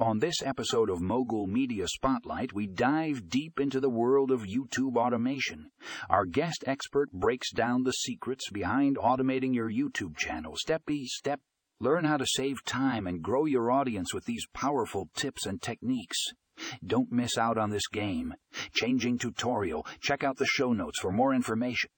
On this episode of Mogul Media Spotlight, we dive deep into the world of YouTube automation. Our guest expert breaks down the secrets behind automating your YouTube channel step by step. Learn how to save time and grow your audience with these powerful tips and techniques. Don't miss out on this game. Changing tutorial. Check out the show notes for more information.